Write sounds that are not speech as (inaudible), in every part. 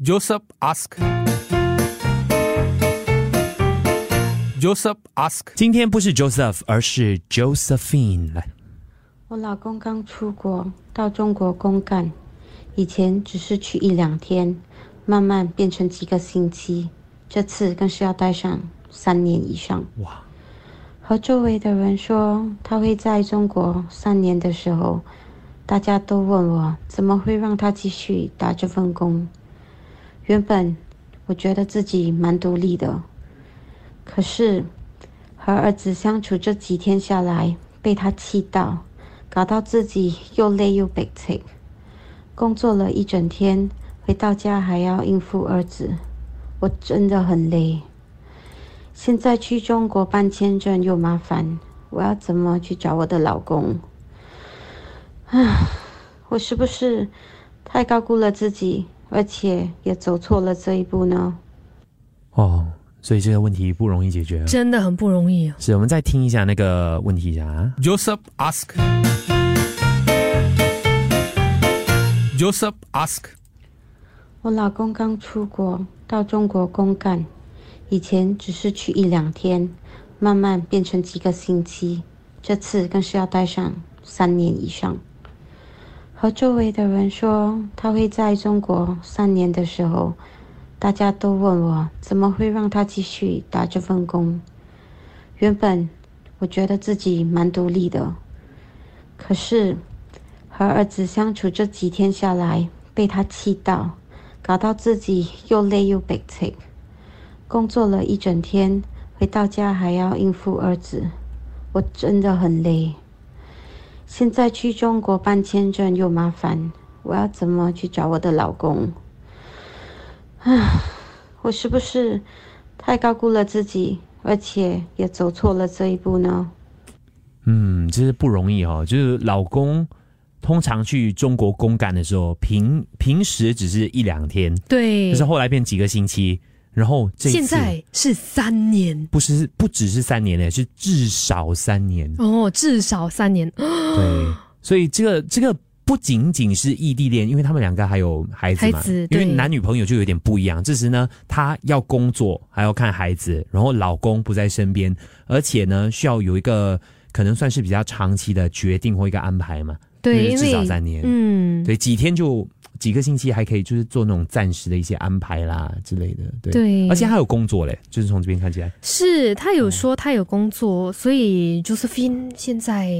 Joseph ask. Joseph ask. 今天不是 Joseph，而是 Josephine。来，我老公刚出国到中国公干，以前只是去一两天，慢慢变成几个星期，这次更是要待上三年以上。哇，和周围的人说他会在中国三年的时候，大家都问我怎么会让他继续打这份工。原本我觉得自己蛮独立的，可是和儿子相处这几天下来，被他气到，搞到自己又累又悲催。工作了一整天，回到家还要应付儿子，我真的很累。现在去中国办签证又麻烦，我要怎么去找我的老公？唉，我是不是太高估了自己，而且也走错了这一步呢？哦，所以这个问题不容易解决。真的很不容易啊。是，我们再听一下那个问题一下啊。Joseph ask. Joseph ask. 我老公刚出国到中国公干，以前只是去一两天，慢慢变成几个星期，这次更是要待上三年以上。和周围的人说他会在中国三年的时候，大家都问我怎么会让他继续打这份工。原本我觉得自己蛮独立的，可是和儿子相处这几天下来，被他气到，搞到自己又累又悲催。工作了一整天，回到家还要应付儿子，我真的很累。现在去中国办签证又麻烦，我要怎么去找我的老公？唉，我是不是太高估了自己，而且也走错了这一步呢？嗯，这是不容易哦。就是老公通常去中国公干的时候，平平时只是一两天，对可是，后来变几个星期，然后这现在是三年不是不只是三年嘞，是至少三年。哦，至少三年。对，所以这个这个不仅仅是异地恋，因为他们两个还有孩子嘛，孩子因为男女朋友就有点不一样。这时呢，他要工作，还要看孩子，然后老公不在身边，而且呢，需要有一个可能算是比较长期的决定或一个安排嘛。对，至少三年，嗯，对，几天就几个星期还可以，就是做那种暂时的一些安排啦之类的。对，对而且他有工作嘞，就是从这边看起来。是他有说他有工作，所以 Josephine 现在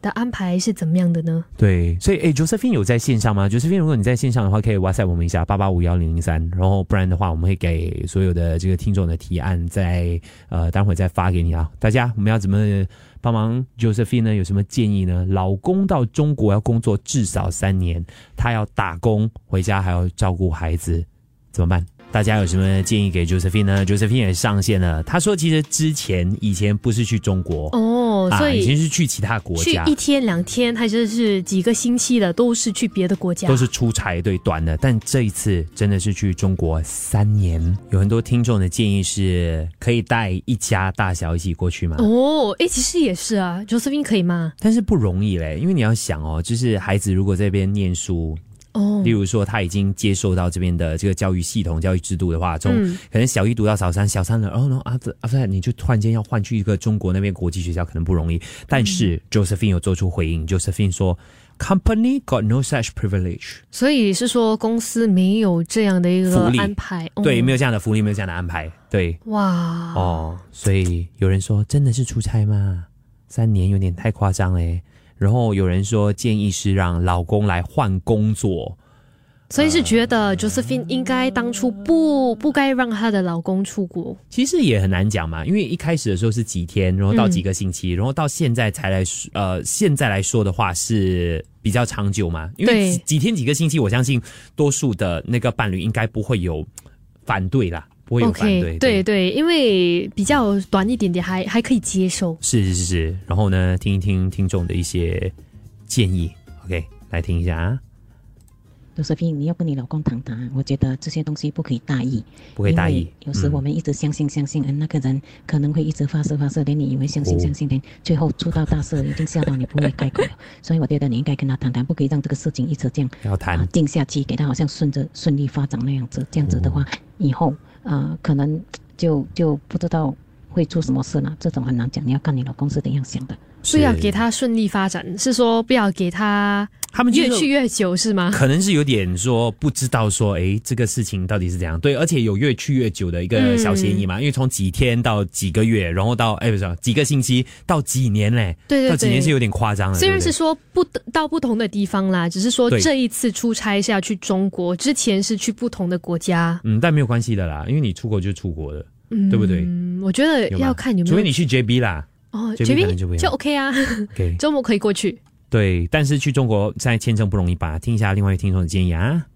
的安排是怎么样的呢？对，所以哎，Josephine 有在线上吗？Josephine，如果你在线上的话，可以 WhatsApp 我们一下八八五幺零零三，然后不然的话，我们会给所有的这个听众的提案在呃，待会再发给你啊。大家我们要怎么帮忙 Josephine 呢？有什么建议呢？老公到中国要工作至少三年，他要打工，回家还要照顾孩子，怎么办？大家有什么建议给 Josephine 呢？Josephine 也上线了，他说其实之前以前不是去中国。哦，所啊，以前以是去其他国家，去一天两天，还是是几个星期的，都是去别的国家，都是出差对短的，但这一次真的是去中国三年。有很多听众的建议是可以带一家大小一起过去吗？哦，哎，其实也是啊，Josephine 可以吗？但是不容易嘞，因为你要想哦，就是孩子如果在这边念书，哦例，如说他已经接受到这边的这个教育系统、教育制度的话，从嗯可能小一读到小三，小三了，然后呢，after after 你就突然间要换去一个中国那边国际学校，可能不容易。但嗯是 Josephine 有做出回应，Josephine 说，Company got no such privilege。所以是说公司没有这样的一个福利安排，哦对，没有这样的福利，没有这样的安排，对。哇，哦，所以有人说真的是出差吗？三年有点太夸张嘞。然后有人说建议是让老公来换工作，所以是觉得 Josephine 应该当初不不该让她的老公出国，其实也很难讲嘛，因为一开始的时候是几天，然后到几个星期，然后到现在才来说，呃，现在来说的话是比较长久嘛，因为几几天几个星期，我相信多数的那个伴侣应该不会有反对啦，不会有反对 OK，对对，因为比较短一点点还还可以接受。是是是是，然后呢，听一听听众的一些建议，OK，来听一下啊。刘瑟菲，你要跟你老公谈谈，我觉得这些东西不可以大意，不可以大意。有时我嗯们一直相信相信，嗯，那个人可能会一直发射发射，连你以为相信哦相信，连最后出到大事，已经吓到你不会开口了。(laughs) 所以我觉得你应该跟他谈谈，不可以让这个事情一直这样要谈啊定下去，给他好像顺着顺利发展那样子。这样子的话，哦以后呃可能就就不知道会出什么事了。这种很难讲，你要看你老公是怎样想的。不要给他顺利发展，是说不要给他他们就是越去越久是吗？可能是有点说不知道说，哎，这个事情到底是怎样？对，而且有越去越久的一个小嫌疑嘛，因为从几天到几个月，然后到哎不是几个星期到几年嘞，对对到几年是。有点夸张了。虽然是说不到不同的地方啦，只是说这一次出差是要去中国，之前是去不同的国家，嗯，但没有关系的啦，因为你出国就出国的，嗯，对不对？我觉得要看有没有除非你去 JB 啦哦，JB 就 OK 啊 (laughs) 周末可以过去。对，但是去中国现在签证不容易吧？听一下另外一位听众的建议啊。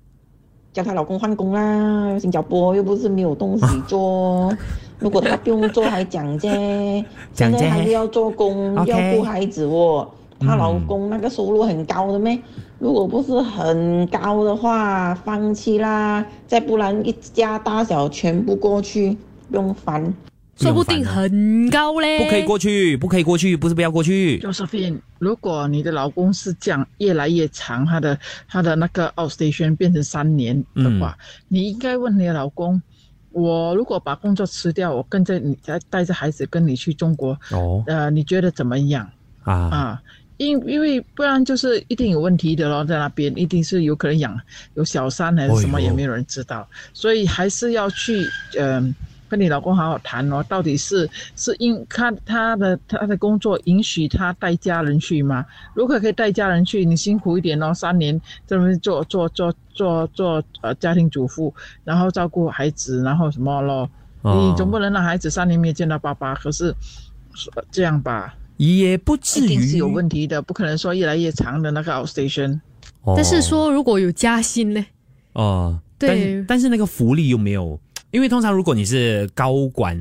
叫她老公换工啦，新加坡又不是没有东西做。如果她不用做还讲啫，(laughs) 讲在还是要做工要顾孩子哦。她老嗯公那个收入很高的咩？如果不是很高的话，放弃啦。再不然一家大小全部过去，不用烦。说不定很高嘞，不可以过去，不可以过去，不是不要过去。Josephine，如果你的老公是这样越来越长，他的他的那个 outstation 变成三年的话，你应该问你的老公，我如果把工作辞掉，我跟着你再带着孩子跟你去中国，哦。呃，你觉得怎么样？啊，啊？因因为不然就是一定有问题的咯，在那边一定是有可能养有小三还是什么，也没有人知道，所以还是要去嗯、跟你老公好好谈哦，到底是是因他他的他的工作允许他带家人去吗？如果可以带家人去，你辛苦一点哦，三年这边做做做做做呃家庭主妇，然后照顾孩子，然后什么咯，哦你总不能让孩子三年没有见到爸爸，可是呃这样吧，也不至于一定是有问题的，不可能说越来越长的那个 outstation。哦但是说如果有加薪呢？哦，对但是但是那个福利又没有，因为通常如果你是高管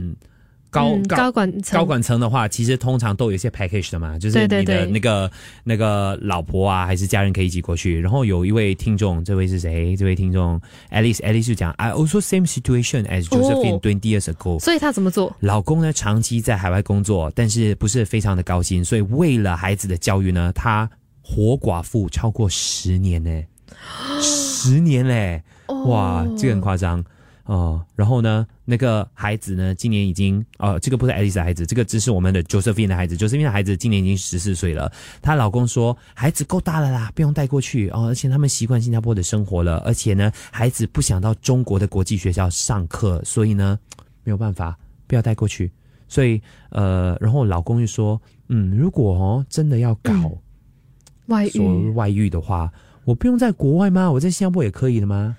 高、嗯高高管层高管层的话，其实通常都有一些 package 的嘛，就是你的对那个那个老婆啊，还是家人可以一起过去。然后有一位听众，这位是谁？这位听众 Alice，Alice 就讲，I also same situation as Josephine 哦 twenty years ago。所以他怎么做？老公呢长期在海外工作，但是不是非常的高薪，所以为了孩子的教育呢，他活寡妇超过十年呢，十年嘞，哇，这个很夸张哦。然后呢，那个孩子呢，今年已经哦，这个不是爱丽丝的孩子，这个只是我们的 Josephine 的孩子。Josephine 的孩子今年已经十四岁了。她老公说，孩子够大了啦，不用带过去哦，而且他们习惯新加坡的生活了，而且呢，孩子不想到中国的国际学校上课，所以呢，没有办法，不要带过去。所以呃，然后老公就说，嗯，如果哦真的要搞。外所谓遇？外遇的话，我不用在国外吗？我在新加坡也可以的吗？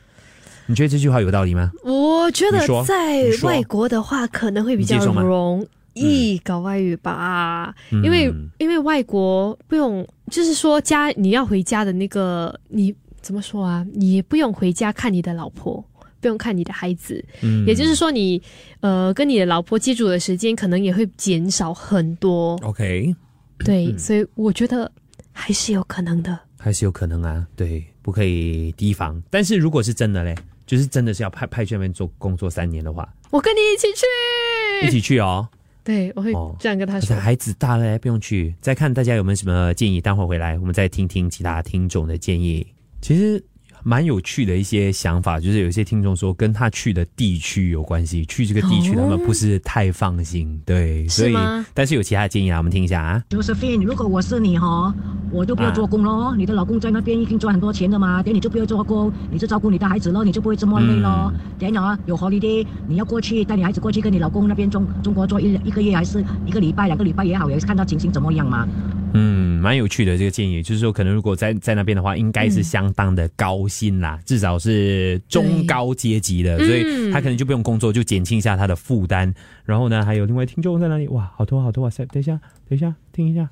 你觉得这句话有道理吗？我觉得在外国的话，可能会比较容易搞外语吧，因为嗯因为外国不用，就是说家你要回家的那个，你怎么说啊？你不用回家看你的老婆。不用看你的孩子，嗯也就是说你，呃，跟你的老婆接触的时间可能也会减少很多。OK，对，嗯所以我觉得还是有可能的。还是有可能啊，对，不可以提防。但是如果是真的嘞，就是真的是要派派去那边做工作三年的话，我跟你一起去，一起去哦。对，我会哦这样跟他说。哦孩子大了，不用去。再看大家有没有什么建议，待会儿回来我们再听听其他听众的建议。其实蛮有趣的一些想法，就是有一些听众说跟他去的地区有关系，去这个地区他们不是太放心，对，所以吗但是有其他的建议啊，我们听一下啊。Josephine，如果我是你哈，我就不要做工咯。你的老公在那边已经赚很多钱的嘛，等你就不要做工，你就照顾你的孩子咯，你就不会这么累咯。等啊，有 holiday，你要过去带你孩子过去跟你老公那边中中国做一一个月还是一个礼拜、两个礼拜也好，也是看到情形怎么样嘛。嗯，蛮有趣的这个建议，就是说，可能如果在在那边的话，应该是相当的高薪啦，至少是中高阶级的，所以嗯他可能就不用工作，就减轻一下他的负担。然后呢，还有另外听众在哪里？哇，好多好多哇塞！等一下，等一下，听一下。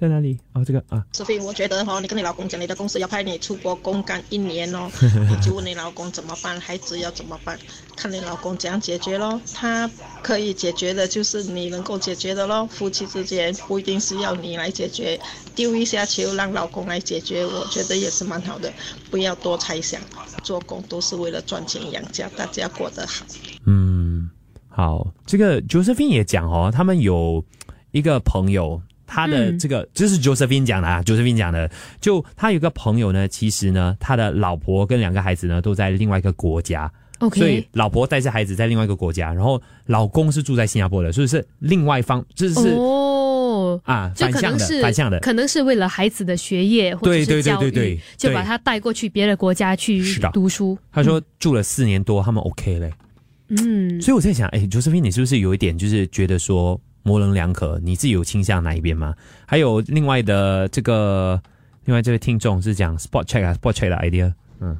在哪里？哦，这个啊，所以我觉得哈、你跟你老公讲，你的公司要派你出国公干一年哦，(laughs) 你就问你老公怎么办，孩子要怎么办，看你老公怎样解决咯。他可以解决的就是你能够解决的咯，夫妻之间不一定是要你来解决，丢一下球让老公来解决，我觉得也是蛮好的，不要多猜想，做工都是为了赚钱养家，大家过得好。嗯，好，这个 Josephine 也讲哦，他们有一个朋友。他的嗯。这个，这是 Josephine 讲的啊，Josephine 讲的，就他有一个朋友呢，其实呢，他的老婆跟两个孩子呢都在另外一个国家，所以老婆带着孩子在另外一个国家，然后老公是住在新加坡的，所以是另外一方，就是、哦。啊反向的，反向的，可能是为了孩子的学业或者对对对是教育，对对对。就把他带过去别的国家去读书。他说住了四年多，他们 OK 嘞。嗯，所以我在想，哎，Josephine，你是不是有一点就是觉得说模棱两可？你自己有倾向哪一边吗？还有另外的这个，另外这位听众是讲 spot check 啊，spot check 的 idea，嗯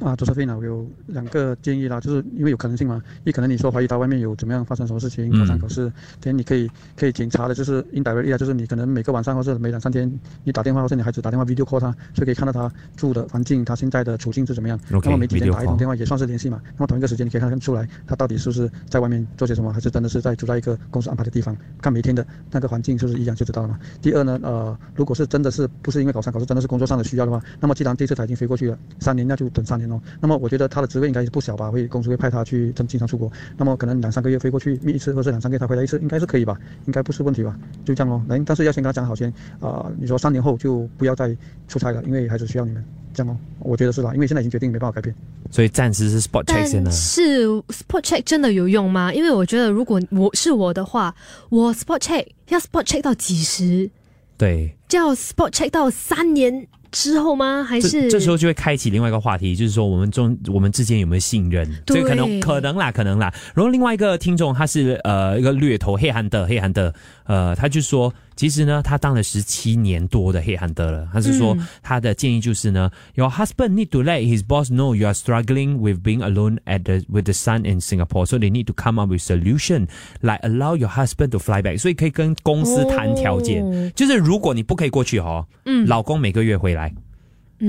啊，租车费呢，我有两个建议啦，就是因为有可能性嘛，一可能你说怀疑他外面有怎么样发生什么事情，嗯考场考试，等你可以可以检查的，就是 indirectly 啊，就是你可能每个晚上或者每两三天，你打电话或者你孩子打电话 video call 他，所以可以看到他住的环境，他现在的处境是怎么样。那么每几天打一通电话也算是联系嘛。那么同一个时间你可以看得出来，他到底是不是在外面做些什么，还是真的是在住在一个公司安排的地方，看每天的那个环境是不是一样就知道了嘛。第二呢，呃，如果是真的是不是因为考上考试，真的是工作上的需要的话，那么既然这次他已经飞过去了三年，那就等三年哦。那么我觉得他的职位应该是不小吧，会公司会派他去经经常出国，那么可能两三个月飞过去密一次，或是两三个月他回来一次，应该是可以吧？应该不是问题吧？就这样咯。来，但是要先跟他讲好先，啊、你说三年后就不要再出差了，因为还是需要你们，这样哦。我觉得是啦，因为现在已经决定没办法改变。所以暂时是 spot check 先呢但。是 spot check 真的有用吗？因为我觉得如果我是我的话，我 spot check 要 spot check 到几时？对，就要 spot check 到三年之后吗？还是这时候就会开启另外一个话题，就是说我们中我们之间有没有信任？这对个可能可能啦，可能啦。然后另外一个听众他是呃一个掠头黑韩的黑韩的，呃，他就说其实呢他当了十七年多的黑汉德了，他是说嗯他的建议就是呢、y o u r husband need to let his boss know you are struggling with being alone at the with the sun in Singapore, so they need to come up with solution like allow your husband to fly back，所以可以跟公司谈条件，哦就是如果你不可以过去哦，嗯老公每个月回来。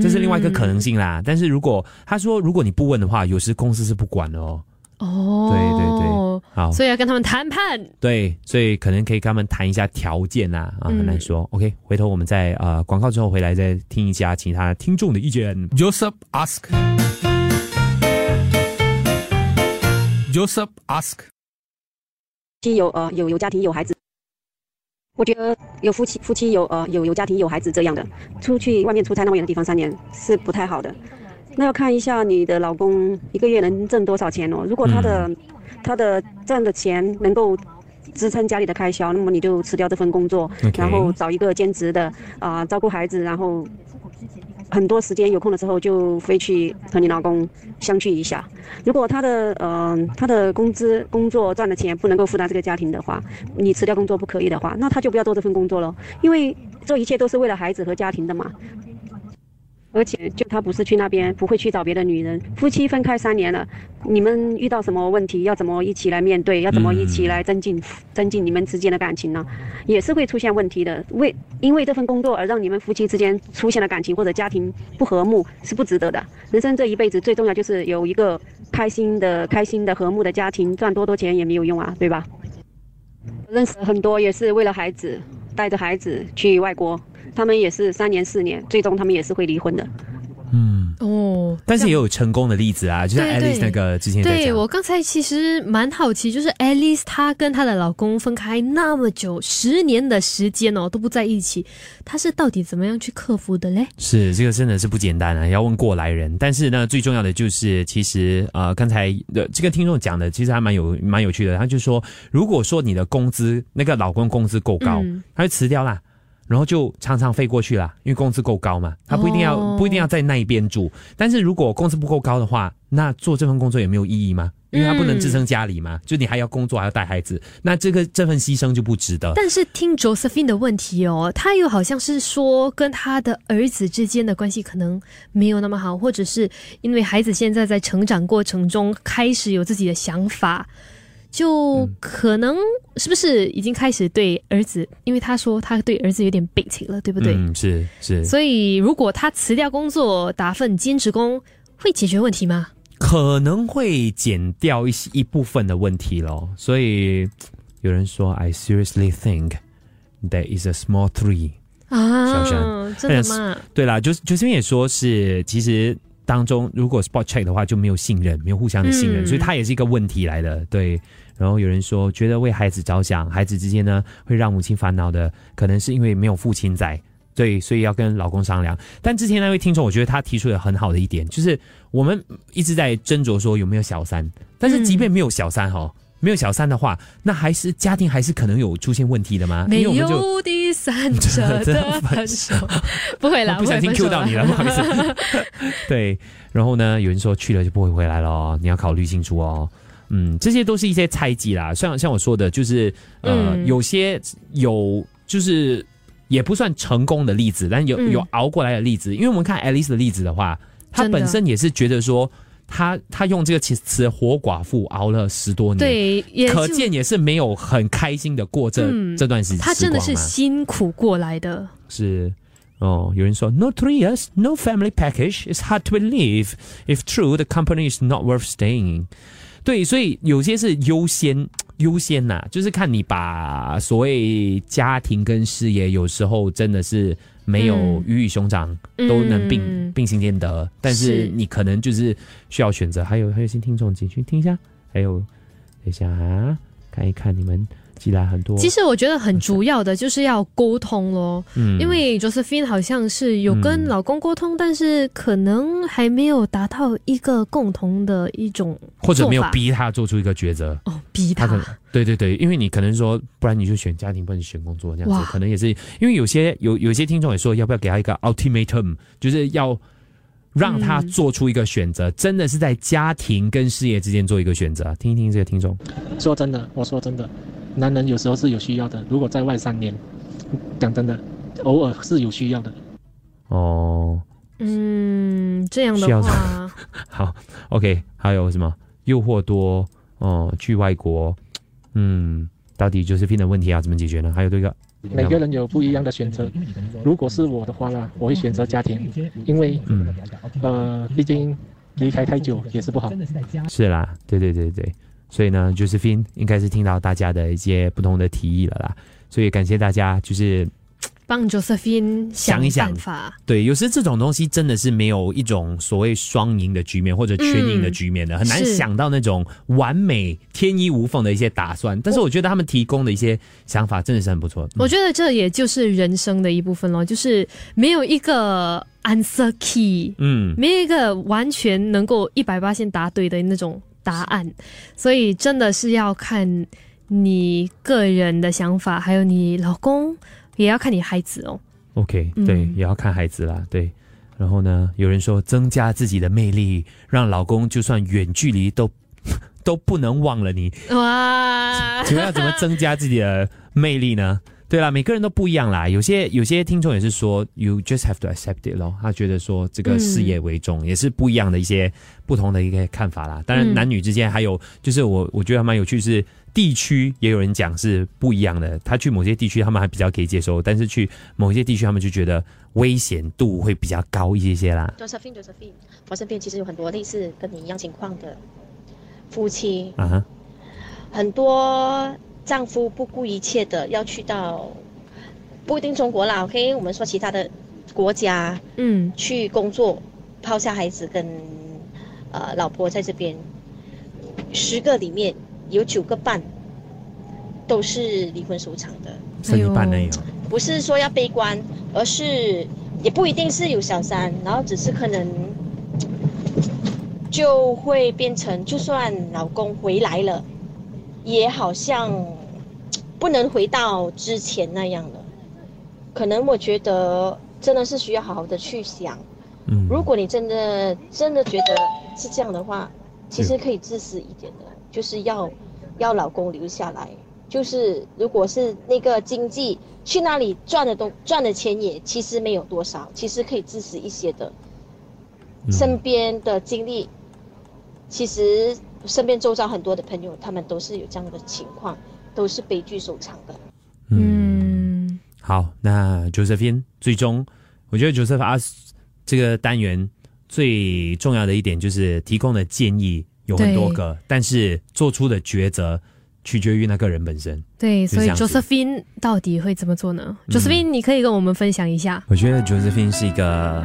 这是另外一个可能性啦。但是如果他说如果你不问的话，有时公司是不管的哦。哦，对对对，好，所以要跟他们谈判。对，所以可能可以跟他们谈一下条件呐，啊，嗯很难说。OK，回头我们再呃广告之后回来再听一下其他听众的意见。Joseph ask. Joseph ask. 妻有呃有有家庭有孩子，我觉得有夫妻夫妻有呃有有家庭有孩子这样的，出去外面出差那么远的地方三年是不太好的。那要看一下你的老公一个月能挣多少钱哦。如果他的、他的赚的钱能够支撑家里的开销，那么你就辞掉这份工作然后找一个兼职的啊、照顾孩子，然后很多时间有空的时候就飞去和你老公相聚一下。如果他的呃他的工资工作赚的钱不能够负担这个家庭的话，你辞掉工作不可以的话，那他就不要做这份工作了，因为这一切都是为了孩子和家庭的嘛。而且，就他不是去那边，不会去找别的女人。夫妻分开三年了，你们遇到什么问题，要怎么一起来面对，要怎么一起来增进、增进你们之间的感情呢？也是会出现问题的。为因为这份工作而让你们夫妻之间出现了感情或者家庭不和睦，是不值得的。人生这一辈子最重要就是有一个开心的、开心的、和睦的家庭，赚多多钱也没有用啊，对吧？认识很多也是为了孩子，带着孩子去外国，他们也是三年四年，最终他们也是会离婚的。嗯，哦，但是也有成功的例子啊，就像 Alice 那个之前对我刚才其实蛮好奇，就是 Alice 她跟她的老公分开那么久，十年的时间哦都不在一起，她是到底怎么样去克服的嘞？是这个真的是不简单啊，要问过来人。但是呢，最重要的就是，其实呃，刚才的这个听众讲的，其实还蛮有蛮有趣的。他就说，如果说你的工资那个老公工资够高，嗯他就辞掉啦。然后就常常飞过去啦，因为工资够高嘛，他不一定要、哦不一定要在那一边住。但是如果工资不够高的话，那做这份工作也没有意义吗？因为他不能支撑家里嘛，就你还要工作还要带孩子，那这个这份牺牲就不值得。但是听 Josephine 的问题哦，他又好像是说跟他的儿子之间的关系可能没有那么好，或者是因为孩子现在在成长过程中开始有自己的想法，就可能是不是已经开始对儿子，因为他说他对儿子有点背情了，对不对？嗯，是是，所以如果他辞掉工作，打份兼职工，会解决问题吗？可能会减掉一些一部分的问题咯。所以有人说，I seriously think there is a small three 啊。小山啊，真的吗？对啦，就是就是也说是，其实当中如果 spot check 的话，就没有信任，没有互相的信任，嗯所以它也是一个问题来的。对，然后有人说，觉得为孩子着想，孩子之间呢会让母亲烦恼的，可能是因为没有父亲在。对，所以要跟老公商量。但之前那位听众，我觉得他提出了很好的一点，就是我们一直在斟酌说有没有小三，但是即便没有小三哈、没有小三的话，那还是家庭还是可能有出现问题的吗？没有第三者的分手，不会啦，不小心 Q 到你了，不好意思。(laughs) 对，然后呢，有人说去了就不会回来了哦，你要考虑清楚哦。嗯，这些都是一些猜忌啦，像像我说的，就是呃，嗯有些有就是也不算成功的例子，但有、嗯有熬过来的例子。因为我们看 Alice 的例子的话，她本身也是觉得说，她她用这个词词“活寡妇”熬了十多年，对，也可见也是没有很开心的过这、嗯这段时间。他真的是辛苦过来的。是哦，有人说 No three years, no family package. It's hard to believe. If true, the company is not worth staying. 对，所以有些是优先优先呐、就是看你把所谓家庭跟事业，有时候真的是没有嗯。鱼与熊掌、都能并嗯并行兼得，但是是。你可能就是需要选择。还有还有新听众进去听一下，还有等一下啊，看一看你们寄来很多，其实我觉得很主要的就是要沟通咯，嗯。因为 Josephine 好像是有跟嗯。老公沟通，但是可能还没有达到一个共同的一种或者没有逼他做出一个抉择。哦，逼他。他可能对对对，因为你可能说，不然你就选家庭，不然你选工作这样子，可能也是因为有些有有些听众也说，要不要给他一个 ultimatum，就是要让他嗯做出一个选择，真的是在家庭跟事业之间做一个选择。听一听这个听众，说真的，我说真的，男人有时候是有需要的。如果在外三年，讲真的，偶尔是有需要的。哦，嗯，这样需要的话，(laughs) 好，OK，还有什么诱惑多哦，去外国，嗯，到底就是病的问题要怎么解决呢？还有这个，每个人有不一样的选择。如果是我的话啦，我会选择家庭，因为嗯，呃，毕竟离开太久也是不好。是啦，对对对对，所以呢，Josephine 应该是听到大家的一些不同的提议了啦，所以感谢大家，就是帮 Josephine 想一想办法。对，有时这种东西真的是没有一种所谓双赢的局面或者全赢的局面的，很难想到那种完美、天衣无缝的一些打算。但是我觉得他们提供的一些想法真的是很不错。我觉得这也就是人生的一部分咯，就是没有一个 answer key，嗯，没有一个完全能够一百八线答对的那种答案，所以真的是要看你个人的想法，还有你老公，也要看你孩子哦。OK，嗯对，也要看孩子啦，对。然后呢，有人说增加自己的魅力，让老公就算远距离都 (laughs) 都不能忘了你。哇，请问要怎么增加自己的魅力呢？对啦，每个人都不一样啦。有些有些听众也是说，you just have to accept it 咯。他觉得说这个事业为重，也是不一样的一些不同的一个看法啦。当然，嗯男女之间还有就是我我觉得还蛮有趣是。地区也有人讲是不一样的，他去某些地区他们还比较可以接受，但是去某些地区他们就觉得危险度会比较高一些些啦。Josephine Josephine，我身边其实有很多类似跟你一样情况的夫妻，啊哈，很多丈夫不顾一切的要去到，不一定中国啦，OK，我们说其他的国家嗯，去工作，抛下孩子跟呃老婆在这边，十个里面有九个半都是离婚收场的。剩一半而已哦。不是说要悲观，而是也不一定是有小三，然后只是可能就会变成，就算老公回来了，也好像不能回到之前那样了。可能我觉得真的是需要好好的去想，嗯，如果你真的真的觉得是这样的话，其实可以自私一点的，就是要要老公留下来。就是如果是那个经济去那里赚的东赚的钱也其实没有多少，其实可以自私一些的。身边的经历，其实身边周遭很多的朋友，他们都是有这样的情况，都是悲剧收场的。嗯，好，那 Josephine 最终，我觉得 Joseph Ask 这个单元最重要的一点就是提供的建议有很多个，但是做出的抉择取决于那个人本身。对，所以 Josephine 到底会怎么做呢？Josephine，你可以跟我们分享一下。我觉得 Josephine 是一个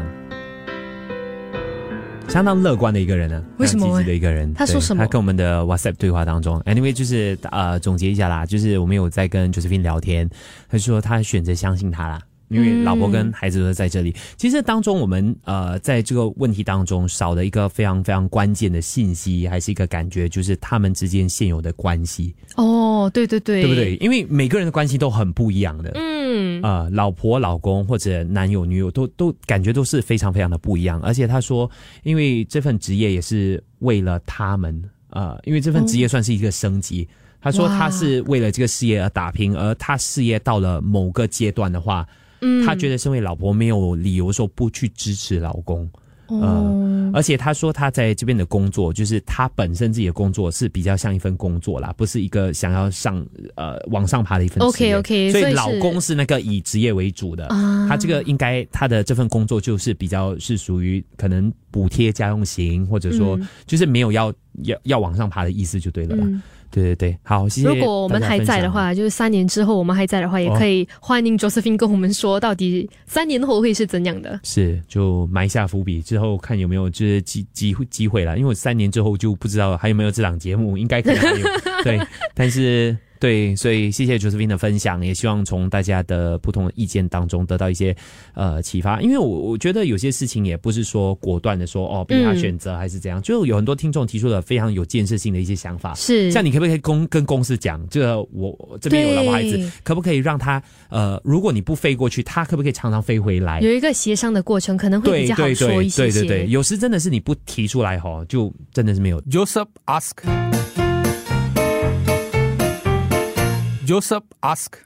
相当乐观的一个人呢，为什么积极的一个人？他说什么他跟我们的 WhatsApp 对话当中，anyway 就是呃总结一下啦，就是我们有在跟 Josephine 聊天，他说他选择相信他啦。因为老婆跟孩子都在这里，其实当中我们呃在这个问题当中少了一个非常非常关键的信息，还是一个感觉，就是他们之间现有的关系，哦，对对对，对不对？？因为每个人的关系都很不一样的，嗯，呃，老婆、老公或者男友、女友都都感觉都是非常非常的不一样。而且他说，因为这份职业也是为了他们，呃，因为这份职业算是一个升级。他说他是为了这个事业而打拼，而他事业到了某个阶段的话，嗯他觉得身为老婆没有理由说不去支持老公。嗯呃，而且他说他在这边的工作，就是他本身自己的工作是比较像一份工作啦，不是一个想要上呃往上爬的一份职业。OK，OK，所以所以是老公是那个以职业为主的，啊他这个应该他的这份工作就是比较是属于可能补贴家用型，或者说嗯就是没有要要要往上爬的意思就对了啦。嗯对对对，好，谢谢。如果我们还在的，话，就是三年之后我们还在的话，也哦可以欢迎 Josephine 跟我们说，到底三年后会是怎样的。是就埋下伏笔，之后看有没有就是机机会机会了。因为我三年之后就不知道还有没有这档节目，应该可能还有 (laughs) 对，但是对，所以谢谢 Josephine 的分享，也希望从大家的不同的意见当中得到一些呃启发。因为我我觉得有些事情也不是说果断的说哦被他嗯选择还是怎样，就有很多听众提出了非常有建设性的一些想法。是像你可不可以公跟公司讲，这个我这边有老婆孩子，可不可以让他呃，如果你不飞过去，他可不可以常常飞回来？有一个协商的过程，可能会比较好对对说一些些。对对对，有时真的是你不提出来哈，就真的是没有。Joseph ask. Joseph asked